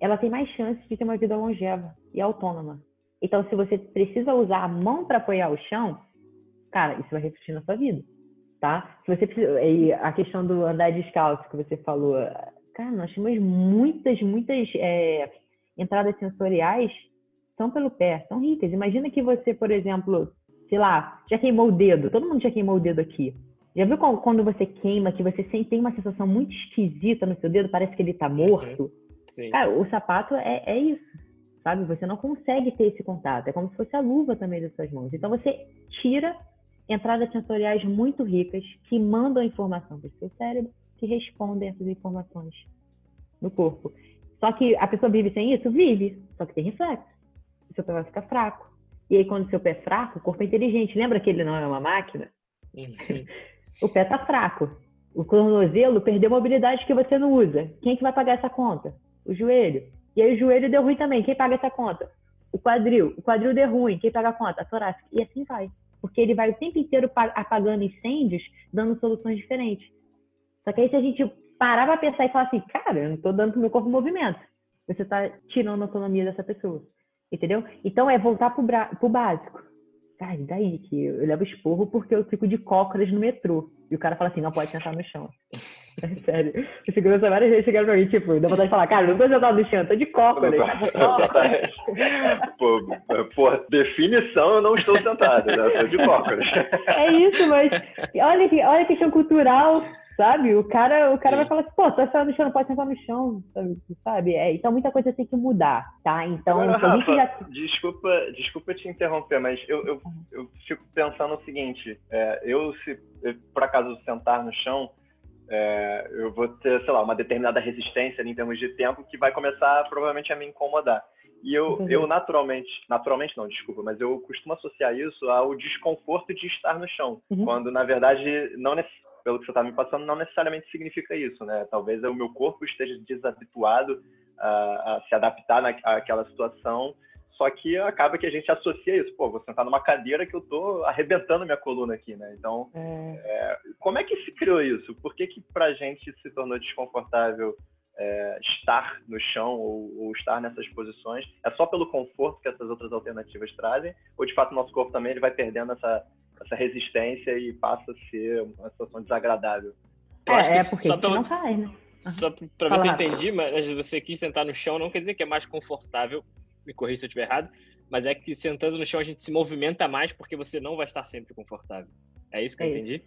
ela tem mais chances de ter uma vida longeva e autônoma. Então, se você precisa usar a mão para apoiar o chão, cara, isso vai refletir na sua vida tá? Se você precisa, e a questão do andar descalço que você falou, cara, nós temos muitas, muitas é, entradas sensoriais são pelo pé, são ricas. Imagina que você, por exemplo, sei lá, já queimou o dedo. Todo mundo já queimou o dedo aqui. Já viu quando você queima, que você tem uma sensação muito esquisita no seu dedo, parece que ele tá morto? Uhum. Sim. Cara, o sapato é, é isso, sabe? Você não consegue ter esse contato. É como se fosse a luva também das suas mãos. Então você tira entradas sensoriais muito ricas que mandam informação para o seu cérebro, que respondem essas informações no corpo. Só que a pessoa vive sem isso? Vive, só que tem reflexo. O seu pé vai ficar fraco. E aí, quando o seu pé é fraco, o corpo é inteligente. Lembra que ele não é uma máquina? Uhum. <laughs> o pé está fraco. O tornozelo perdeu mobilidade que você não usa. Quem é que vai pagar essa conta? O joelho. E aí o joelho deu ruim também. Quem paga essa conta? O quadril. O quadril deu ruim. Quem paga a conta? A torácica. E assim vai porque ele vai o tempo inteiro apagando incêndios, dando soluções diferentes. Só que aí se a gente parar para pensar e falar assim, cara, eu não estou dando pro meu corpo movimento, você está tirando a autonomia dessa pessoa, entendeu? Então é voltar para o básico. Cara, e daí que eu levo esporro porque eu fico de cócoras no metrô. E o cara fala assim, não pode sentar no chão. <laughs> É sério. O segurança várias vezes chegaram pra mim, tipo, dá vontade de falar, cara, não tô sentado no chão, tô de cócoras. <laughs> pô, pô, definição, eu não estou sentado, né? Eu tô de cócoras. É isso, mas olha, que, olha a questão cultural sabe? O cara, o cara vai falar assim, pô, tá sentado no chão, não pode sentar no chão, sabe? É, então muita coisa tem que mudar, tá? Então, Agora, Rafa, já... desculpa, desculpa te interromper, mas eu, eu, eu fico pensando o seguinte, é, eu se eu, por acaso sentar no chão, é, eu vou ter, sei lá, uma determinada resistência em termos de tempo que vai começar provavelmente a me incomodar. E eu, eu naturalmente, naturalmente não, desculpa, mas eu costumo associar isso ao desconforto de estar no chão, uhum. quando na verdade não pelo que você está me passando, não necessariamente significa isso, né? Talvez o meu corpo esteja desabituado a, a se adaptar àquela situação, só que acaba que a gente associa isso. Pô, vou sentar numa cadeira que eu tô arrebentando minha coluna aqui, né? Então, é. É, como é que se criou isso? Por que que pra gente se tornou desconfortável é, estar no chão ou, ou, estar nessas posições? É só pelo conforto que essas outras alternativas trazem? Ou de fato o nosso corpo também ele vai perdendo essa essa resistência e passa a ser uma situação desagradável. Eu é, acho que é porque só pelo, não cai, né? Só para ver se eu entendi, mas você quis sentar no chão, não quer dizer que é mais confortável, me corrija se eu estiver errado, mas é que sentando no chão a gente se movimenta mais porque você não vai estar sempre confortável. É isso que é eu entendi?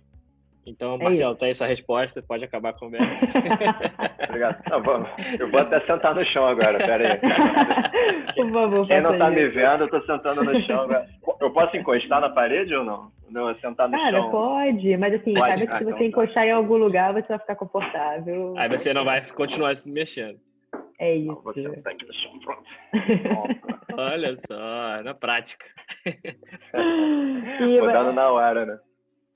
Então, é Marcelo, tá aí sua resposta, pode acabar com o. <laughs> Obrigado. Não, vamos. Eu vou até sentar no chão agora, pera aí. Por favor, Quem não tá isso. me vendo, eu tô sentando no chão agora. Eu posso encostar na parede ou não? Não, sentar no Cara, chão. pode, mas assim, pode? sabe que ah, se você então tá. encostar em algum lugar, você vai ficar confortável. Aí você não vai continuar se mexendo. É isso. Vou sentar aqui no chão, pronto. Olha só, na prática. <laughs> Mudando na hora, né?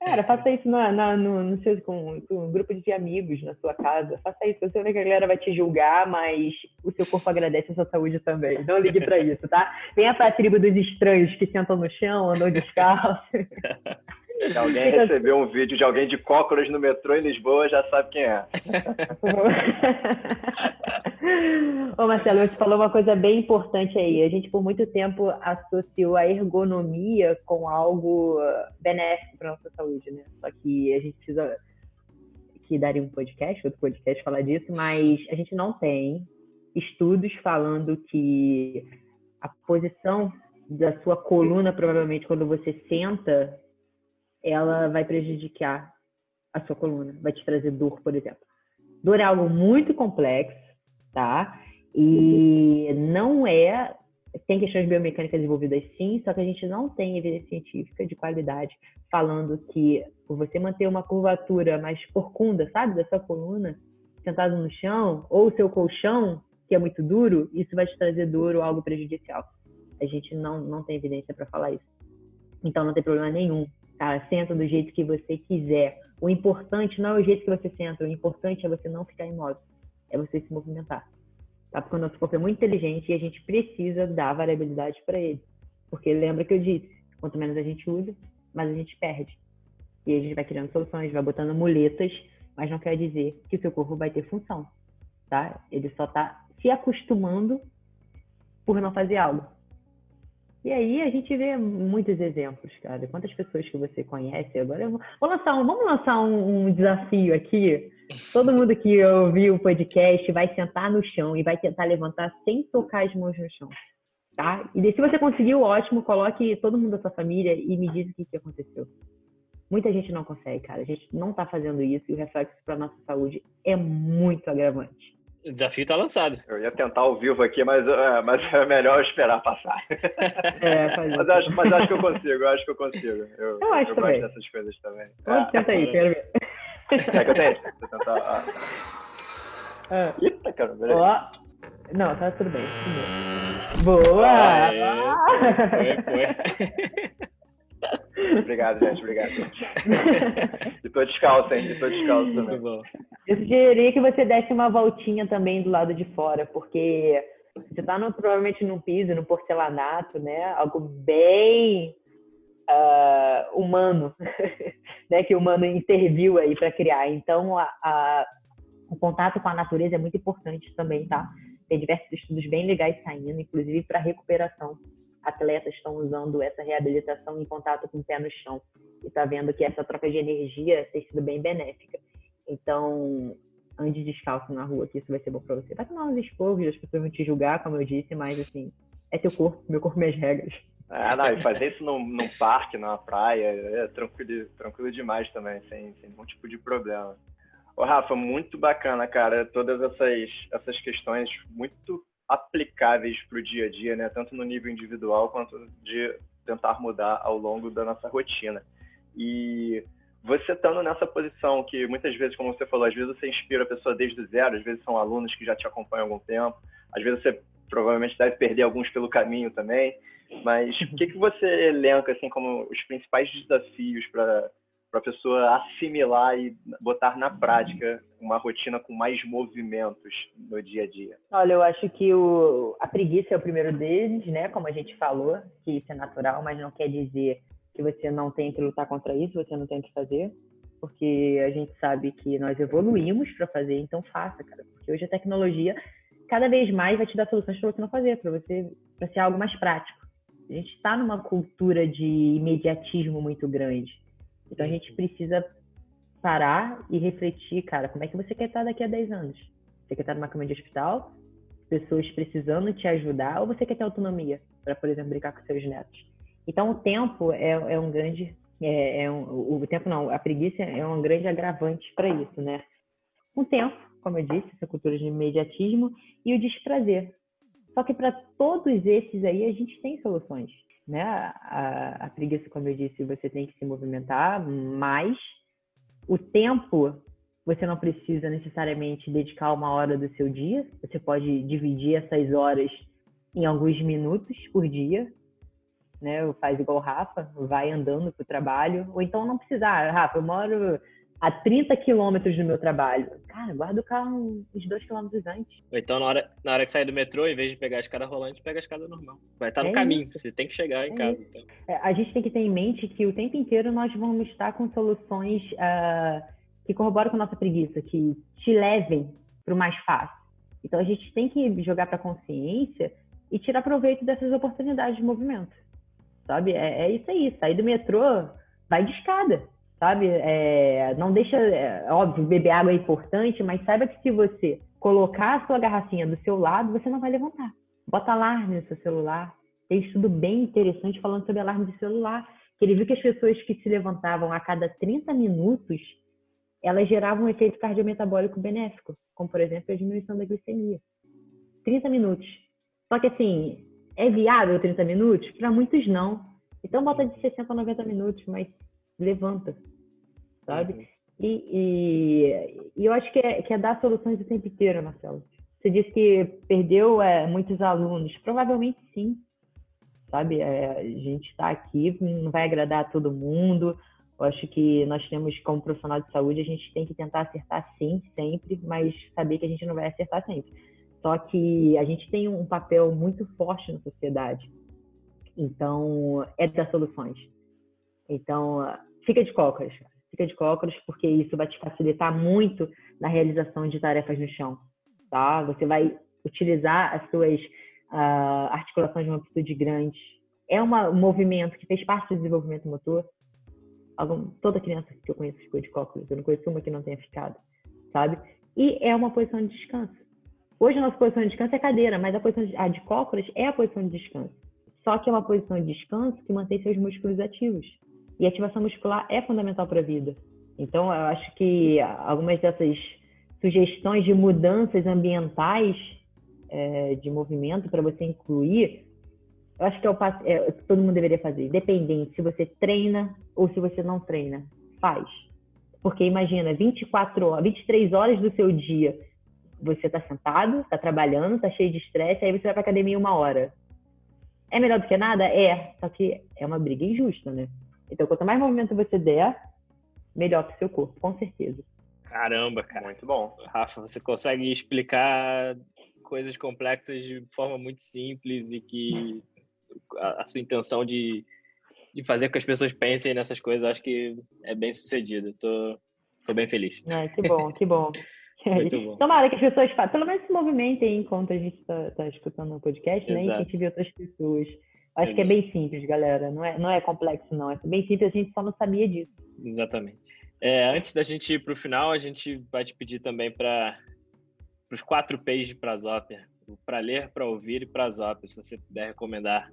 Cara, faça isso na, na, no, no seu, com, com, um grupo de amigos na sua casa. Faça isso. Você vê que a galera vai te julgar, mas o seu corpo agradece a sua saúde também. Não ligue para <laughs> isso, tá? Venha pra tribo dos estranhos que sentam no chão, andam descalço. <laughs> Se alguém receber um vídeo de alguém de cócoras no metrô em Lisboa, já sabe quem é. <laughs> Ô Marcelo, você falou uma coisa bem importante aí. A gente por muito tempo associou a ergonomia com algo benéfico para nossa saúde, né? Só que a gente precisa que daria um podcast, outro podcast falar disso, mas a gente não tem estudos falando que a posição da sua coluna, provavelmente quando você senta, ela vai prejudicar a sua coluna, vai te trazer dor, por exemplo. Dor é algo muito complexo, tá? E não é. Tem questões biomecânicas envolvidas sim, só que a gente não tem evidência científica de qualidade falando que você manter uma curvatura mais porcunda, sabe, da sua coluna, sentado no chão, ou seu colchão, que é muito duro, isso vai te trazer dor ou algo prejudicial. A gente não, não tem evidência para falar isso. Então não tem problema nenhum Cara, senta do jeito que você quiser. O importante não é o jeito que você senta, o importante é você não ficar imóvel, é você se movimentar. Tá? Porque o nosso corpo é muito inteligente e a gente precisa dar variabilidade para ele. Porque lembra que eu disse, quanto menos a gente usa, mais a gente perde. E a gente vai criando soluções, vai botando muletas, mas não quer dizer que o seu corpo vai ter função, tá? Ele só está se acostumando por não fazer algo. E aí a gente vê muitos exemplos, cara. Quantas pessoas que você conhece agora? Vou, lançar um, vamos lançar um, um, desafio aqui. Todo mundo que ouviu o podcast vai sentar no chão e vai tentar levantar sem tocar as mãos no chão, tá? E se você conseguiu, ótimo, coloque todo mundo da sua família e me diz o que, que aconteceu. Muita gente não consegue, cara. A gente não está fazendo isso e o reflexo para nossa saúde é muito agravante. O desafio está lançado. Eu ia tentar ao vivo aqui, mas, é, mas é melhor esperar passar. <laughs> É, mas, acho, mas acho que eu consigo, eu acho que eu consigo. Eu, eu acho eu também. gosto dessas coisas também. Pode, é. tenta aí, quero ver. É que eu tenho? Vou tentar. Ah. Ah. Eita, cara, peraí. Ó. Não, tá tudo bem. Boa! Ah, foi, foi. <laughs> obrigado, gente. Obrigado. <laughs> e tô descalço, hein? E tô descalço também. Muito bom. Eu sugeriria que você desse uma voltinha também do lado de fora, porque você está no, provavelmente num piso, no porcelanato, né? Algo bem uh, humano, <laughs> né? Que o humano interviu aí para criar. Então, a, a, o contato com a natureza é muito importante também, tá? Tem diversos estudos bem legais saindo, inclusive para recuperação atletas estão usando essa reabilitação em contato com o pé no chão e está vendo que essa troca de energia tem sido bem benéfica. Então, ande descalço na rua, que isso vai ser bom para você. Vai tomar uns esporros, as pessoas vão te julgar, como eu disse, mas assim, é teu corpo, meu corpo, minhas regras. Ah, não, e fazer isso num, num parque, numa praia, é tranquilo, tranquilo demais também, sem, sem nenhum tipo de problema. Ô, Rafa, muito bacana, cara, todas essas, essas questões muito aplicáveis para o dia a dia, né? Tanto no nível individual quanto de tentar mudar ao longo da nossa rotina. E você estando nessa posição que muitas vezes, como você falou, às vezes você inspira a pessoa desde o zero, às vezes são alunos que já te acompanham há algum tempo, às vezes você provavelmente deve perder alguns pelo caminho também. Mas o que, que você elenca assim como os principais desafios para para a pessoa assimilar e botar na prática uma rotina com mais movimentos no dia a dia? Olha, eu acho que o, a preguiça é o primeiro deles, né? Como a gente falou, que isso é natural, mas não quer dizer que você não tem que lutar contra isso, você não tem que fazer, porque a gente sabe que nós evoluímos para fazer, então faça, cara, porque hoje a tecnologia cada vez mais vai te dar soluções para você não fazer, para você para ser algo mais prático. A gente está numa cultura de imediatismo muito grande. Então a gente precisa parar e refletir, cara, como é que você quer estar daqui a 10 anos? Você quer estar numa cama de hospital, pessoas precisando te ajudar, ou você quer ter autonomia para, por exemplo, brincar com seus netos? Então o tempo é, é um grande É, é um, o tempo não, a preguiça é um grande agravante para isso, né? O tempo, como eu disse, essa cultura de imediatismo e o desprazer. Só que para todos esses aí a gente tem soluções, né? A, a preguiça, como eu disse, você tem que se movimentar, mas o tempo você não precisa necessariamente dedicar uma hora do seu dia, você pode dividir essas horas em alguns minutos por dia, né? Faz igual o Rafa, vai andando para o trabalho, ou então não precisar, Rafa, eu moro a 30 quilômetros do meu trabalho. Cara, guarda o carro uns dois quilômetros antes. Ou então, na hora, na hora que sair do metrô, em vez de pegar a escada rolante, pega a escada normal. Vai estar no é caminho, isso. você tem que chegar em é casa. Então. É, a gente tem que ter em mente que o tempo inteiro nós vamos estar com soluções uh, que corroboram com a nossa preguiça, que te levem para o mais fácil. Então, a gente tem que jogar para a consciência e tirar proveito dessas oportunidades de movimento. Sabe? É, é isso aí. Sair do metrô, vai de escada sabe? É, não deixa, é, óbvio, beber água é importante, mas saiba que se você colocar a sua garrafinha do seu lado, você não vai levantar. Bota alarme no seu celular. Tem estudo bem interessante falando sobre alarme de celular, que ele viu que as pessoas que se levantavam a cada 30 minutos, elas geravam um efeito cardiometabólico benéfico, como por exemplo a diminuição da glicemia. 30 minutos. Só que assim, é viável 30 minutos? Para muitos não. Então bota de 60 a 90 minutos, mas levanta, sabe? Uhum. E, e, e, eu acho que é, que é dar soluções o tempo inteiro, Marcelo. Você disse que perdeu é, muitos alunos. Provavelmente sim, sabe? É, a gente está aqui, não vai agradar a todo mundo. Eu acho que nós temos, como profissional de saúde, a gente tem que tentar acertar sim, sempre, mas saber que a gente não vai acertar sempre. Só que a gente tem um papel muito forte na sociedade. Então, é dar soluções. Então, fica de cócoras, fica de cócoras, porque isso vai te facilitar muito na realização de tarefas no chão, tá? Você vai utilizar as suas uh, articulações de uma amplitude grande. É uma, um movimento que fez parte do desenvolvimento motor. Algum, toda criança que eu conheço ficou de cócoras, eu não conheço uma que não tenha ficado, sabe? E é uma posição de descanso. Hoje a nossa posição de descanso é cadeira, mas a posição de, a de cócoras é a posição de descanso. Só que é uma posição de descanso que mantém seus músculos ativos. E ativação muscular é fundamental para a vida. Então, eu acho que algumas dessas sugestões de mudanças ambientais é, de movimento para você incluir, eu acho que é o é, todo mundo deveria fazer, independente se você treina ou se você não treina. Faz. Porque imagina, 24 horas, 23 horas do seu dia, você está sentado, está trabalhando, está cheio de estresse, aí você vai para academia uma hora. É melhor do que nada? É, só que é uma briga injusta, né? Então, quanto mais movimento você der, melhor para o seu corpo, com certeza. Caramba, cara. Muito bom. Rafa, você consegue explicar coisas complexas de forma muito simples e que a, a sua intenção de, de fazer com que as pessoas pensem nessas coisas, acho que é bem sucedida. Tô, tô bem feliz. É, que bom, que bom. <laughs> Muito bom. Tomara que as pessoas pelo menos se movimentem enquanto a gente está tá escutando o podcast, Exato. né? E que a gente vê outras pessoas Acho que é bem simples, galera. Não é, não é complexo, não. É bem simples, a gente só não sabia disso. Exatamente. É, antes da gente ir para o final, a gente vai te pedir também para os quatro P's de Prasópia. Para ler, para ouvir e Prasópia. Se você puder recomendar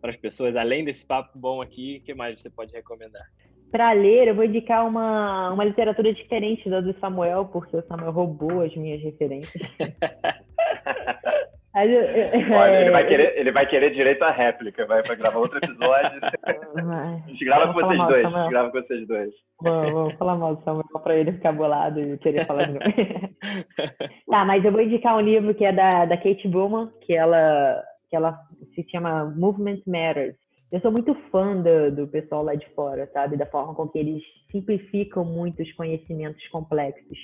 para as pessoas, além desse papo bom aqui, o que mais você pode recomendar? Para ler, eu vou indicar uma, uma literatura diferente da do Samuel, porque o Samuel roubou as minhas referências. <laughs> <laughs> Olha, ele, vai é, querer, ele vai querer direito à réplica, vai para gravar outro episódio. a gente grava com vocês dois, a gente grava com vocês dois. Vamos, vamos falar mal do Samuel para ele ficar bolado e querer falar de novo. <laughs> tá, mas eu vou indicar um livro que é da, da Kate Bowman, que ela, que ela se chama Movement Matters. Eu sou muito fã do, do pessoal lá de fora, sabe? Da forma com que eles simplificam muitos conhecimentos complexos.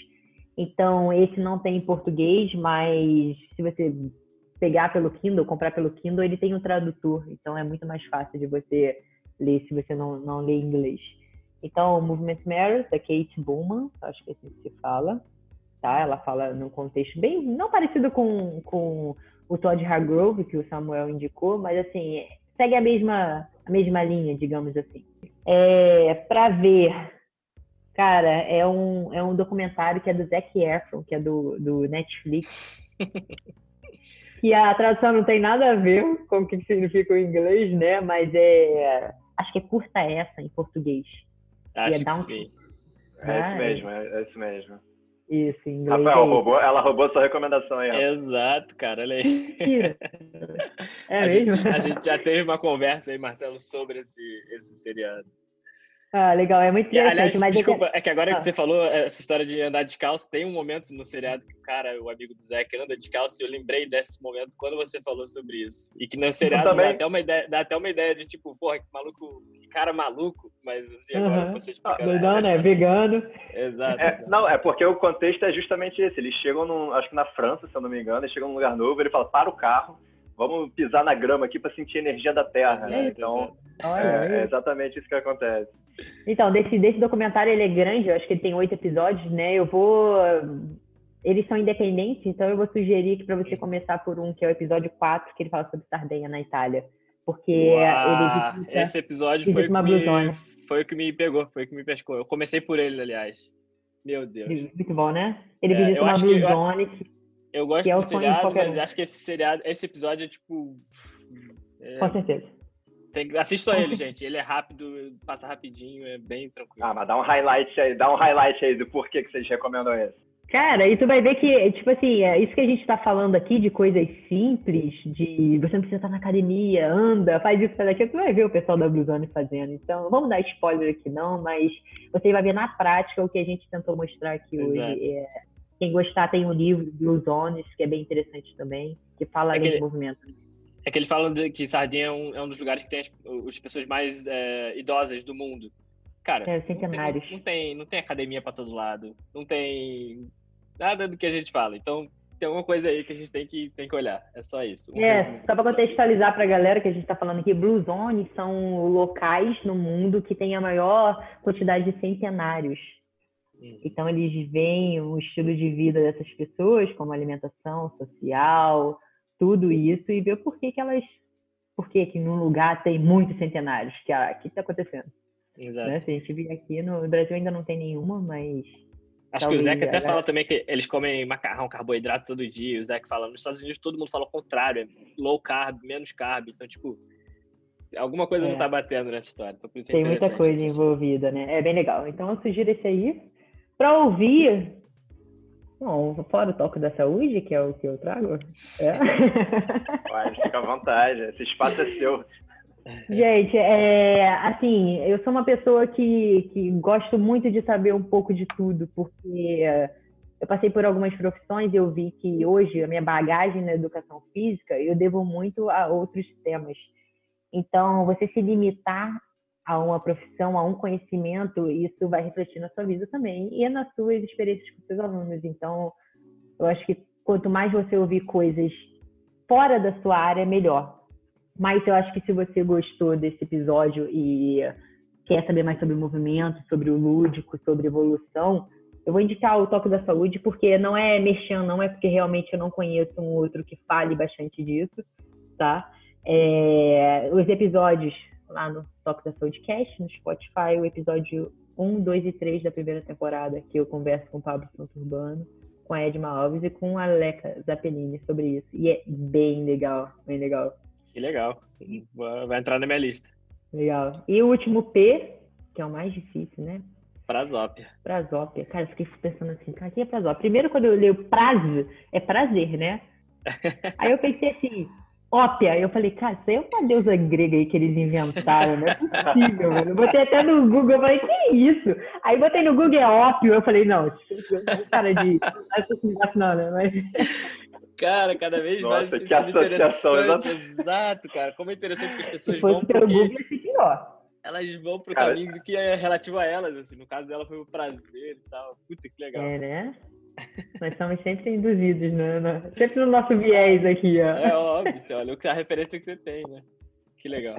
Então, esse não tem em português, mas se você pegar pelo Kindle, comprar pelo Kindle, ele tem um tradutor, então é muito mais fácil de você ler se você não, não lê inglês. Então, Movement Matters, da Kate Bowman, acho que é assim se fala, tá? Ela fala num contexto bem, não parecido com, com o Todd Hargrove, que o Samuel indicou, mas assim, segue a mesma, a mesma linha, digamos assim. É, para ver, cara, é um, é um documentário que é do Zac Efron, que é do, do Netflix. <laughs> que a tradução não tem nada a ver com o que significa o inglês, né? Mas é Acho que é curta essa em português. Acho que um... sim. É isso mesmo, é, é isso mesmo. Isso, em inglês. Rafael, roubou, ela roubou sua recomendação aí. Rafael. Exato, cara, olha aí. <laughs> É a mesmo? Gente, a gente já teve uma conversa aí, Marcelo, sobre esse, esse seriado. Ah, legal, é muito interessante. Aliás, mas desculpa, é que agora ah. que você falou essa história de andar descalço, tem um momento no seriado que o cara, o amigo do Zé, que anda descalço, e eu lembrei desse momento quando você falou sobre isso. E que no seriado dá até, uma ideia, dá até uma ideia de tipo, porra, que maluco, que cara maluco, mas assim, agora uhum. você explica. Ah, doidão, né? Vegano. Exato, é, exato, Não, é porque o contexto é justamente esse. Eles chegam, num, acho que na França, se eu não me engano, eles chegam num lugar novo, ele fala, para o carro, vamos pisar na grama aqui para sentir a energia da terra, né? Então, é, é, exatamente isso que acontece. Então, desse, desse documentário ele é grande, eu acho que ele tem oito episódios, né? Eu vou. Eles são independentes, então eu vou sugerir que para você começar por um, que é o episódio 4, que ele fala sobre Sardenha na Itália. Porque Uau, ele Esse episódio foi, uma me, foi o que me pegou, foi o que me pescou. Eu comecei por ele, aliás. Meu Deus. Muito bom, né? Ele é, visita uma Blue Zone. Eu, eu gosto é do seriado, mas acho que esse seriado, esse episódio é tipo. É... Com certeza. Tem, assista ele, gente. Ele é rápido, passa rapidinho, é bem tranquilo. Ah, mas dá um highlight aí, dá um highlight aí do porquê que vocês recomendam esse. Cara, e tu vai ver que, tipo assim, é isso que a gente tá falando aqui de coisas simples, de você não precisa estar na academia, anda, faz isso, faz aquilo, tu vai ver o pessoal da Bluezone fazendo. Então, vamos dar spoiler aqui não, mas você vai ver na prática o que a gente tentou mostrar aqui Exato. hoje. É, quem gostar tem um livro, Blue Zones, que é bem interessante também, que fala é de movimento. É que ele fala de que Sardinha é um, é um dos lugares que tem as, as pessoas mais é, idosas do mundo. Cara, é, centenários. Não, tem, não, tem, não tem academia para todo lado, não tem nada do que a gente fala. Então, tem alguma coisa aí que a gente tem que, tem que olhar. É só isso. Um é, só para contextualizar para a galera que a gente está falando aqui, Blue Zones são locais no mundo que tem a maior quantidade de centenários. Hum. Então, eles veem o estilo de vida dessas pessoas, como alimentação social, tudo isso e ver por que, que elas. Por que, que num lugar tem muitos centenários? Que o que está acontecendo? Exato. Né? Se a gente vir aqui, no Brasil ainda não tem nenhuma, mas. Acho que o Zeca até fala também que eles comem macarrão, carboidrato todo dia. O Zeca fala, nos Estados Unidos todo mundo fala o contrário, é low carb, menos carb. Então, tipo, alguma coisa é. não tá batendo nessa história. Então, é tem muita coisa envolvida, né? É bem legal. Então, eu sugiro esse aí. Para ouvir, Bom, fora o toque da saúde, que é o que eu trago. É. Pode, fica à vontade, esse espaço é seu. Gente, é, assim, eu sou uma pessoa que, que gosto muito de saber um pouco de tudo, porque eu passei por algumas profissões e eu vi que hoje a minha bagagem na educação física eu devo muito a outros temas. Então, você se limitar a uma profissão, a um conhecimento, isso vai refletir na sua vida também e nas suas experiências com seus alunos. Então, eu acho que quanto mais você ouvir coisas fora da sua área, melhor. Mas eu acho que se você gostou desse episódio e quer saber mais sobre o movimento, sobre o lúdico, sobre evolução, eu vou indicar o Toque da Saúde, porque não é mexendo, não é porque realmente eu não conheço um outro que fale bastante disso, tá? É, os episódios lá no Toque da Saúde Cast, no Spotify, o episódio 1, 2 e 3 da primeira temporada, que eu converso com o Pablo Santurbano, com a Edma Alves e com a Leca Zappellini sobre isso. E é bem legal, bem legal. Que legal. Vai entrar na minha lista. Legal. E o último P, que é o mais difícil, né? Prazópia. Prazópia. Cara, eu fiquei pensando assim, cara, o que é prazópia? Primeiro, quando eu leio prazo, é prazer, né? <laughs> Aí eu pensei assim, Ópia. Eu falei, cara, isso aí é uma deusa grega aí que eles inventaram, não é possível, mano. Eu botei até no Google, eu falei, que isso? Aí botei no Google, é ópio. Eu falei, não, cara de. Não, né? Mas... <laughs> Cara, cada vez Nossa, mais. Nossa, que associação, exato. exato, cara. Como é interessante que as pessoas vão. Pelo Google, ia pior. Elas vão pro cara... caminho do que é relativo a elas, assim. No caso dela foi o prazer e tal. Puta, que legal. É, né? Nós somos sempre induzidos, né? Sempre no nosso viés aqui, ó. É óbvio, você olha a referência que você tem, né? Que legal.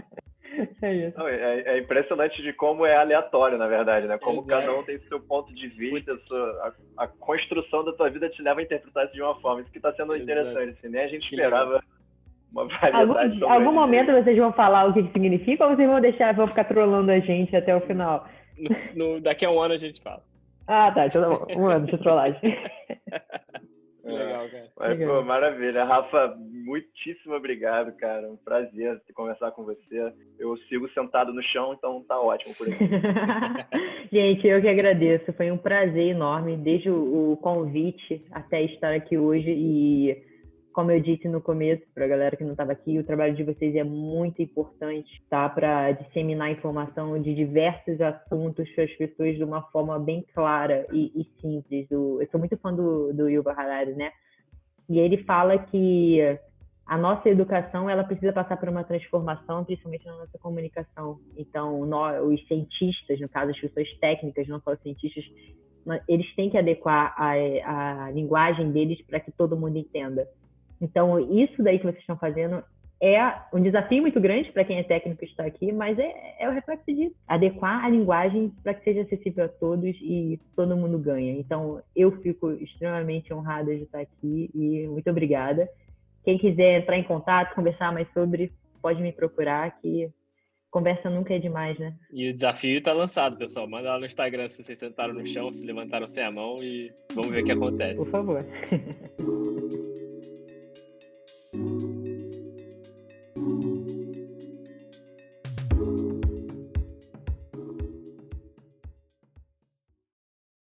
É isso. Não, é, é, impressionante de como é aleatório, na verdade, né? Como Exato. cada um tem seu ponto de vista, sua, a, a, construção da tua vida te leva a interpretar isso de uma forma. Isso que está sendo interessante, assim, nem a gente que esperava legal. uma variedade. Algum, algum momento vocês vão falar o que, que significa ou vocês vão deixar, vão ficar trolando a gente até o final? No, no, daqui a um ano a gente fala. Ah, tá. Então tá bom. Um ano de trollagem. <laughs> Legal, cara. Mas, pô, maravilha. Rafa, muitíssimo obrigado, cara. Um prazer conversar com você. Eu sigo sentado no chão, então tá ótimo por aqui. <laughs> Gente, eu que agradeço. Foi um prazer enorme, desde o convite até estar aqui hoje. E, como eu disse no começo, para a galera que não estava aqui, o trabalho de vocês é muito importante, tá? Para disseminar informação de diversos assuntos para as pessoas de uma forma bem clara e, e simples. eu sou muito fã do, do Yuval Harari, né? E ele fala que a nossa educação ela precisa passar por uma transformação, principalmente na nossa comunicação. Então, nós, os cientistas, no caso as pessoas técnicas, não só os cientistas, eles têm que adequar a, a linguagem deles para que todo mundo entenda. Então, isso daí que vocês estão fazendo é um desafio muito grande para quem é técnico estar aqui, mas é, é o reflexo disso. Adequar a linguagem para que seja acessível a todos e todo mundo ganha. Então, eu fico extremamente honrada de estar aqui e muito obrigada. Quem quiser entrar em contato, conversar mais sobre, pode me procurar, que conversa nunca é demais, né? E o desafio está lançado, pessoal. Manda lá no Instagram se vocês sentaram no chão, se levantaram sem a mão e vamos ver o que acontece. Por favor. <laughs>